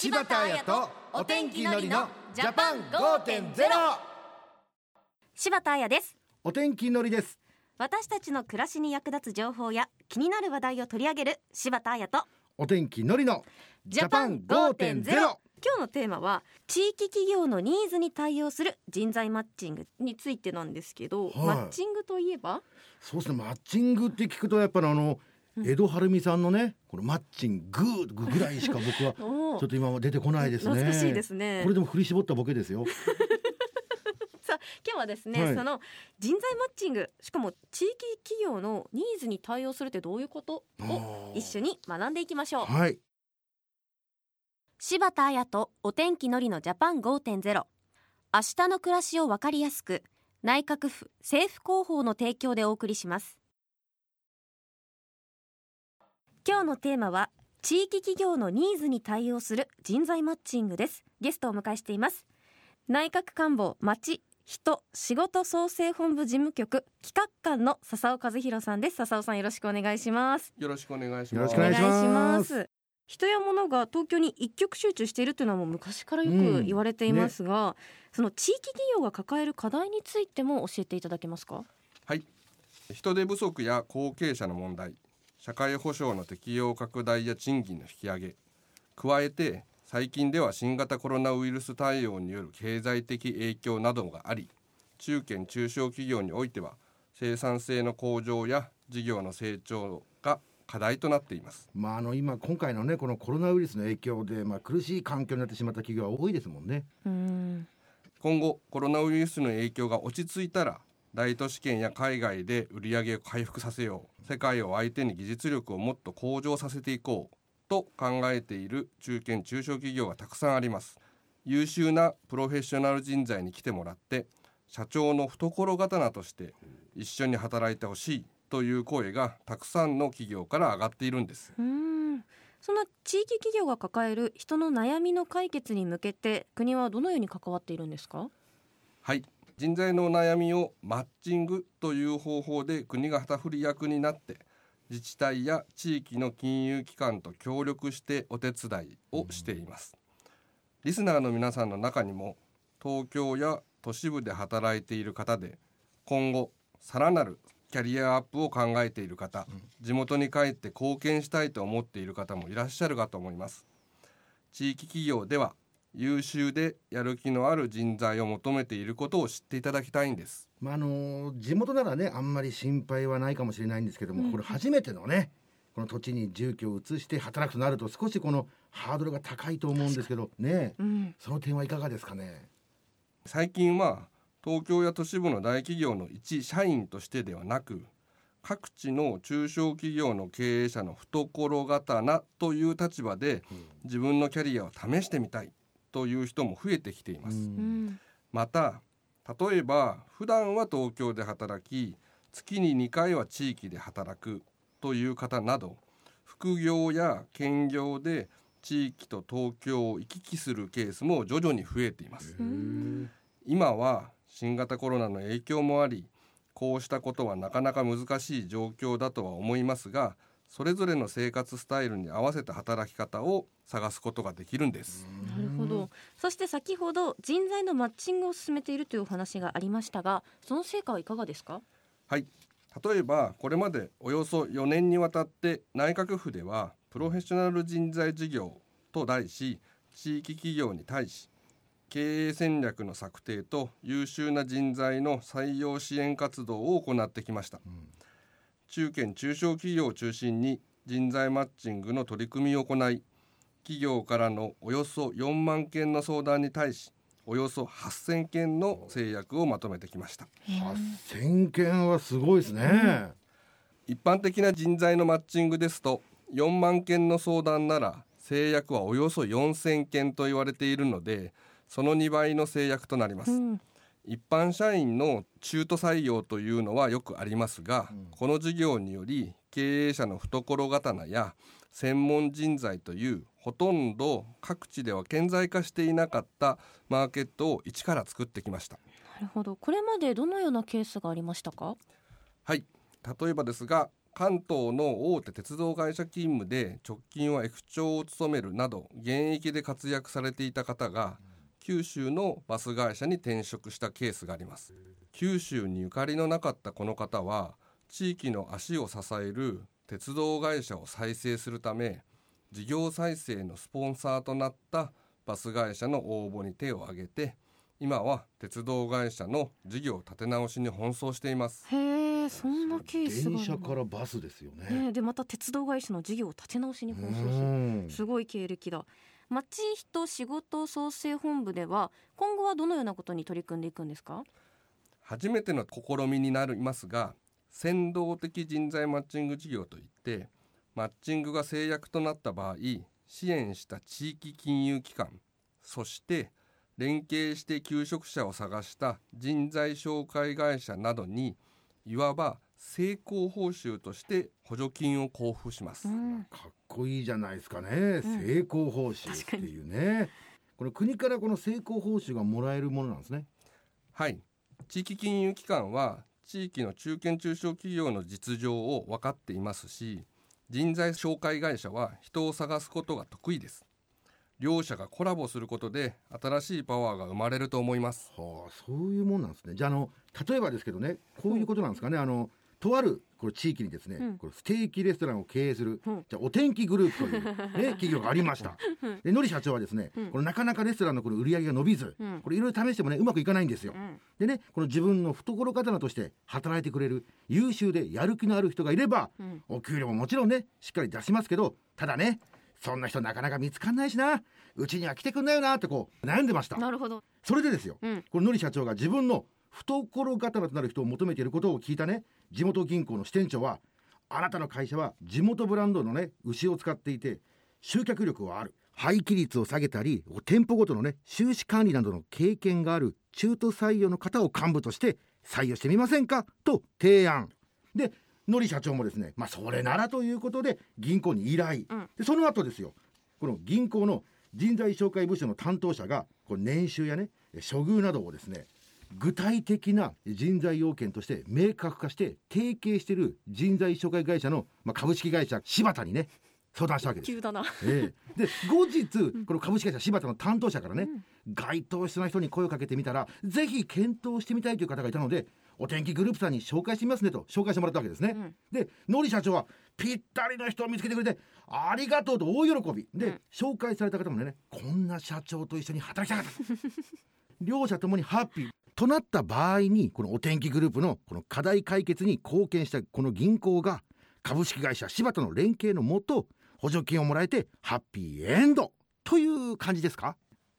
柴田彩とお天気のりのジャパン5.0柴田彩です。お天気のりです。私たちの暮らしに役立つ情報や気になる話題を取り上げる柴田彩とお天気のりのジャパン5.0今日のテーマは地域企業のニーズに対応する人材マッチングについてなんですけど、はい。マッチングといえば？そうですね。マッチングって聞くとやっぱりあの、江戸晴美さんのねこのマッチングぐらいしか僕は おちょっと今は出てこないですね。懐かしいですね。これでも振り絞ったボケですよ。さあ今日はですね、はい。その人材マッチングしかも地域企業のニーズに対応するってどういうこと？を一緒に学んでいきましょう。はい。柴田彩とお天気のりのジャパン5.0明日の暮らしをわかりやすく内閣府政府広報の提供でお送りします今日のテーマは地域企業のニーズに対応する人材マッチングです。ゲストをお迎えしています。内閣官房町人仕事創生本部事務局企画官の笹尾和弘さんです。笹尾さんよろしくお願いします。よろしくお願いしよろます。しくお願いします。人や物が東京に一極集中しているというのはもう昔からよく言われていますが、その地域企業が抱える課題についても教えていただけますか？はい。人手不足や後継者の問題、社会保障の適用拡大や賃金の引き上げ、加えて最近では新型コロナウイルス対応による経済的影響などがあり、中堅中小企業においては生産性の向上や事業の成長が課題となっています。まああの今今回のねこのコロナウイルスの影響でまあ苦しい環境になってしまった企業は多いですもんねうん今後コロナウイルスの影響が落ち着いたら大都市圏や海外で売り上げを回復させよう。世界を相手に技術力をもっと向上させていこうと考えている中堅中小企業がたくさんあります。優秀なプロフェッショナル人材に来てもらって社長の懐刀として一緒に働いてほしいという声がたくさんの企業から上がっているんです。うん。その地域企業が抱える人の悩みの解決に向けて国はどのように関わっているんですか？はい人材の悩みをマッチングという方法で国が旗振り役になって自治体や地域の金融機関と協力してお手伝いをしています、リスナーの皆さんの中にも東京や都市部で働いている方で今後さらなるキャリアアップを考えている方、地元に帰って貢献したいと思っている方もいらっしゃるかと思います。地域企業では優秀でやる気のある人材を求めていることを知っていただきたいんです。まああの地元ならねあんまり心配はないかもしれないんですけども、これ初めてのねこの土地に住居を移して働くとなると少しこのハードルが高いと思うんですけどねうん。その点はいかがですかね？最近は東京や都市部の大企業の一社員としてではなく各地の中小企業の経営者の懐刀という立場で自分のキャリアを試してみたいという人も増えてきています、うん。また例えば普段は東京で働き月に2回は地域で働くという方など副業や兼業で地域と東京を行き来するケースも徐々に増えています。今は新型コロナの影響もありこうしたことはなかなか難しい状況だとは思いますがそれぞれの生活スタイルに合わせた働き方を探すことができるんです。なるほど。そして先ほど人材のマッチングを進めているというお話がありましたがその成果はいかがですか？はい。例えばこれまでおよそ4年にわたって内閣府ではプロフェッショナル人材事業と題し地域企業に対し経営戦略の策定と優秀な人材の採用支援活動を行ってきました、中堅中小企業を中心に人材マッチングの取り組みを行い企業からのおよそ4万件の相談に対しおよそ8,000件の制約をまとめてきました。8000件はすごいですね、一般的な人材のマッチングですと4万件の相談なら制約はおよそ4,000件と言われているのでその2倍の制約となります、うん一般社員の中途採用というのはよくありますが、この事業により経営者の懐刀や専門人材というほとんど各地では顕在化していなかったマーケットを一から作ってきました。なるほど。これまでどのようなケースがありましたか？はい。例えばですが関東の大手鉄道会社勤務で直近は F 長を務めるなど現役で活躍されていた方が九州のバス会社に転職したケースがあります。九州にゆかりのなかったこの方は地域の足を支える鉄道会社を再生するため事業再生のスポンサーとなったバス会社の応募に手を挙げて今は鉄道会社の事業立て直しに奔走しています。へえそんなケース電車からバスですよね。ねでまた鉄道会社の事業を立て直しに奔走する。うん。すごい経歴だ町人仕事創生本部では今後はどのようなことに取り組んでいくんですか？初めての試みになりますが先導的人材マッチング事業といってマッチングが制約となった場合支援した地域金融機関そして連携して求職者を探した人材紹介会社などにいわば成功報酬として補助金を交付します、うん。かっこいいじゃないですかね、成功報酬っていうね。この国からこの成功報酬がもらえるものなんですね。はい。地域金融機関は地域の中堅中小企業の実情を分かっていますし人材紹介会社は人を探すことが得意です。両者がコラボすることで新しいパワーが生まれると思います。はあそういうもんなんですね。じゃああの例えばですけどねこういうことなんですかね、あのとあるこれ地域にですね、うん。これステーキレストランを経営する、うん。じゃあお天気グループという、ね、企業がありました。でのり社長はですね、うん。このなかなかレストランのこの売り上げが伸びず、うん。これいろいろ試してもねうまくいかないんですよ、うん。でねこの自分の懐刀として働いてくれる優秀でやる気のある人がいれば、うん。お給料ももちろんねしっかり出しますけどただねそんな人なかなか見つかんないしな。うちには来てくんないよなってこう悩んでました。なるほど。それでですよ、うん。こののり社長が自分の懐刀となる人を求めていることを聞いたね地元銀行の支店長はあなたの会社は地元ブランドのね牛を使っていて集客力はある。廃棄率を下げたり店舗ごとのね収支管理などの経験がある中途採用の方を幹部として採用してみませんか？と提案。でのり社長もですねまあそれならということで銀行に依頼、うん。でその後ですよ。この銀行の人材紹介部署の担当者がこう年収やね処遇などをですね具体的な人材要件として明確化して提携している人材紹介会社の、まあ、株式会社柴田にね相談したわけです。急だな。ええ、で後日 この株式会社柴田の担当者からね、該当しそうな人に声をかけてみたらぜひ検討してみたいという方がいたのでお天気グループさんに紹介してみますねと紹介してもらったわけですね。うん。でのり社長はぴったりの人を見つけてくれてありがとうと大喜び。で、うん。紹介された方もねこんな社長と一緒に働きたかった。両者ともにハッピーとなった場合にこのお天気グループのこの課題解決に貢献したこの銀行が株式会社柴田の連携のもと補助金をもらえてハッピーエンドという感じですか？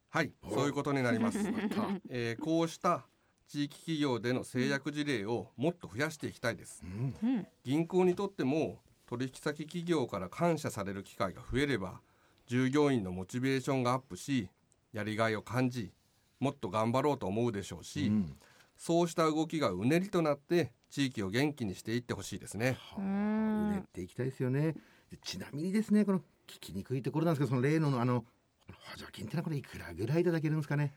はいそういうことになります、えーこうした地域企業での制約事例をもっと増やしていきたいです。うんうん。銀行にとっても取引先企業から感謝される機会が増えれば従業員のモチベーションがアップしやりがいを感じもっと頑張ろうと思うでしょうし、うん。そうした動きがうねりとなって地域を元気にしていってほしいですね。はあうねっていきたいですよね。でちなみにですねこの聞きにくいところなんですけどその例のあの補助金ってのはこれいくらぐらいいただけるんですかね？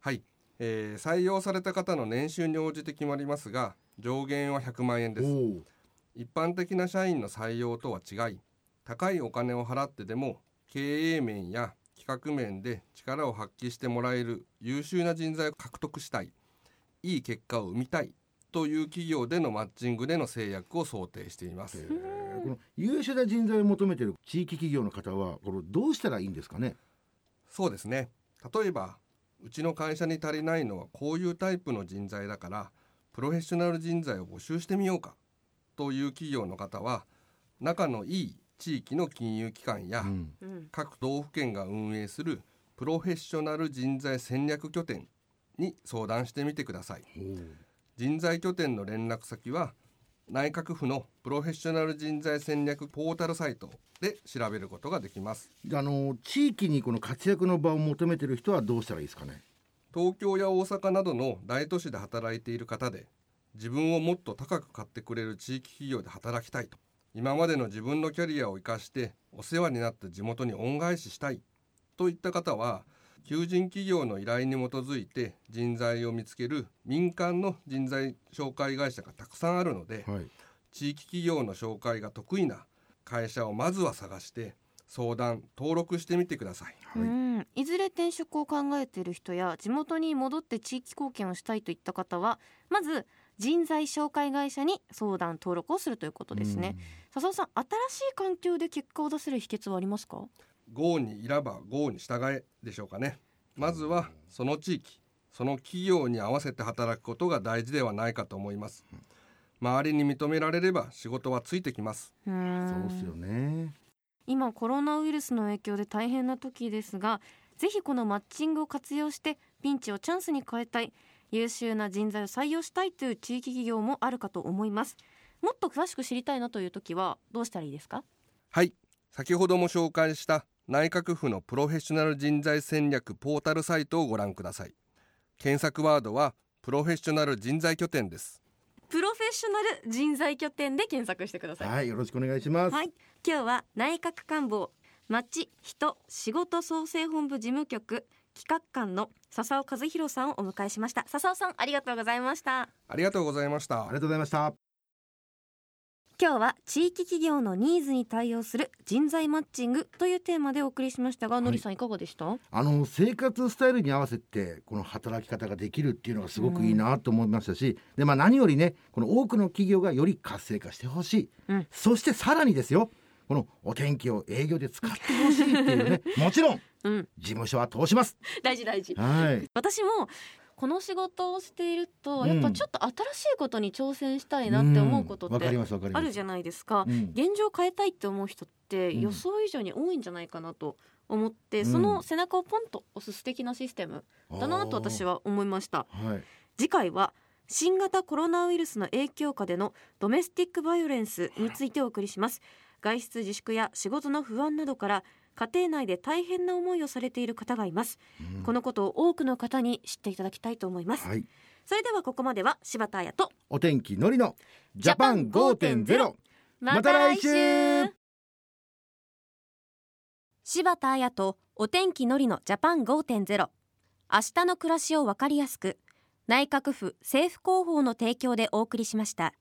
はい、えー採用された方の年収に応じて決まりますが上限は100万円です。一般的な社員の採用とは違い高いお金を払ってでも経営面や企画面で力を発揮してもらえる優秀な人材を獲得したいいい結果を生みたいという企業でのマッチングでの制約を想定していますえー。この優秀な人材を求めている地域企業の方はこれどうしたらいいんですかね？そうですね。例えばうちの会社に足りないのはこういうタイプの人材だからプロフェッショナル人材を募集してみようかという企業の方は仲のいい地域の金融機関や、各道府県が運営するプロフェッショナル人材戦略拠点に相談してみてください。人材拠点の連絡先は内閣府のプロフェッショナル人材戦略ポータルサイトで調べることができます。であの地域にこの活躍の場を求めている人はどうしたらいいですかね？東京や大阪などの大都市で働いている方で自分をもっと高く買ってくれる地域企業で働きたいと今までの自分のキャリアを生かしてお世話になった地元に恩返ししたい。といった方は求人企業の依頼に基づいて人材を見つける民間の人材紹介会社がたくさんあるのではい。地域企業の紹介が得意な会社をまずは探して相談登録してみてください。はい。うん。いずれ転職を考えている人や地元に戻って地域貢献をしたいといった方はまず人材紹介会社に相談登録をするということですね。笹尾さん新しい環境で結果を出せる秘訣はありますか？GO にいらば GO に従えでしょうかね。まずはその地域その企業に合わせて働くことが大事ではないかと思います。周りに認められれば仕事はついてきます。そうですよね。今コロナウイルスの影響で大変な時ですがぜひこのマッチングを活用してピンチをチャンスに変えたい優秀な人材を採用したいという地域企業もあるかと思います。もっと詳しく知りたいなという時はどうしたらいいですか？はい。先ほども紹介した内閣府のプロフェッショナル人材戦略ポータルサイトをご覧ください。検索ワードはプロフェッショナル人材拠点です。プロフェッショナル人材拠点で検索してください。はい。よろしくお願いします、はい、今日は内閣官房町人仕事創生本部事務局企画官の笹尾和弘さんをお迎えしました。笹尾さんありがとうございました。ありがとうございました。ありがとうございました。今日は地域企業のニーズに対応する人材マッチングというテーマでお送りしましたが、い。のりさんいかがでした？あの生活スタイルに合わせてこの働き方ができるっていうのがすごくいいなと思いましたし、でまあ何よりねこの多くの企業がより活性化してほしい、うん。そしてさらにですよこのお天気を営業で使ってほしいっていうね もちろんうん。事務所は通します。大事大事。はい。私もこの仕事をしていると、うん。やっぱちょっと新しいことに挑戦したいなって思うことってあるじゃないですか、うん。現状を変えたいって思う人ってうん予想以上に多いんじゃないかなと思って、うん。その背中をポンと押す素敵なシステムだなと私は思いました。はい。次回は新型コロナウイルスの影響下でのドメスティックバイオレンスについてお送りします。外出自粛や仕事の不安などから家庭内で大変な思いをされている方がいます、うん。このことを多くの方に知っていただきたいと思います、はい。それではここまでは柴田彩とお天気のりのジャパン5.0また来週。柴田彩とお天気のりのジャパン5.0明日の暮らしをわかりやすく内閣府政府広報の提供でお送りしました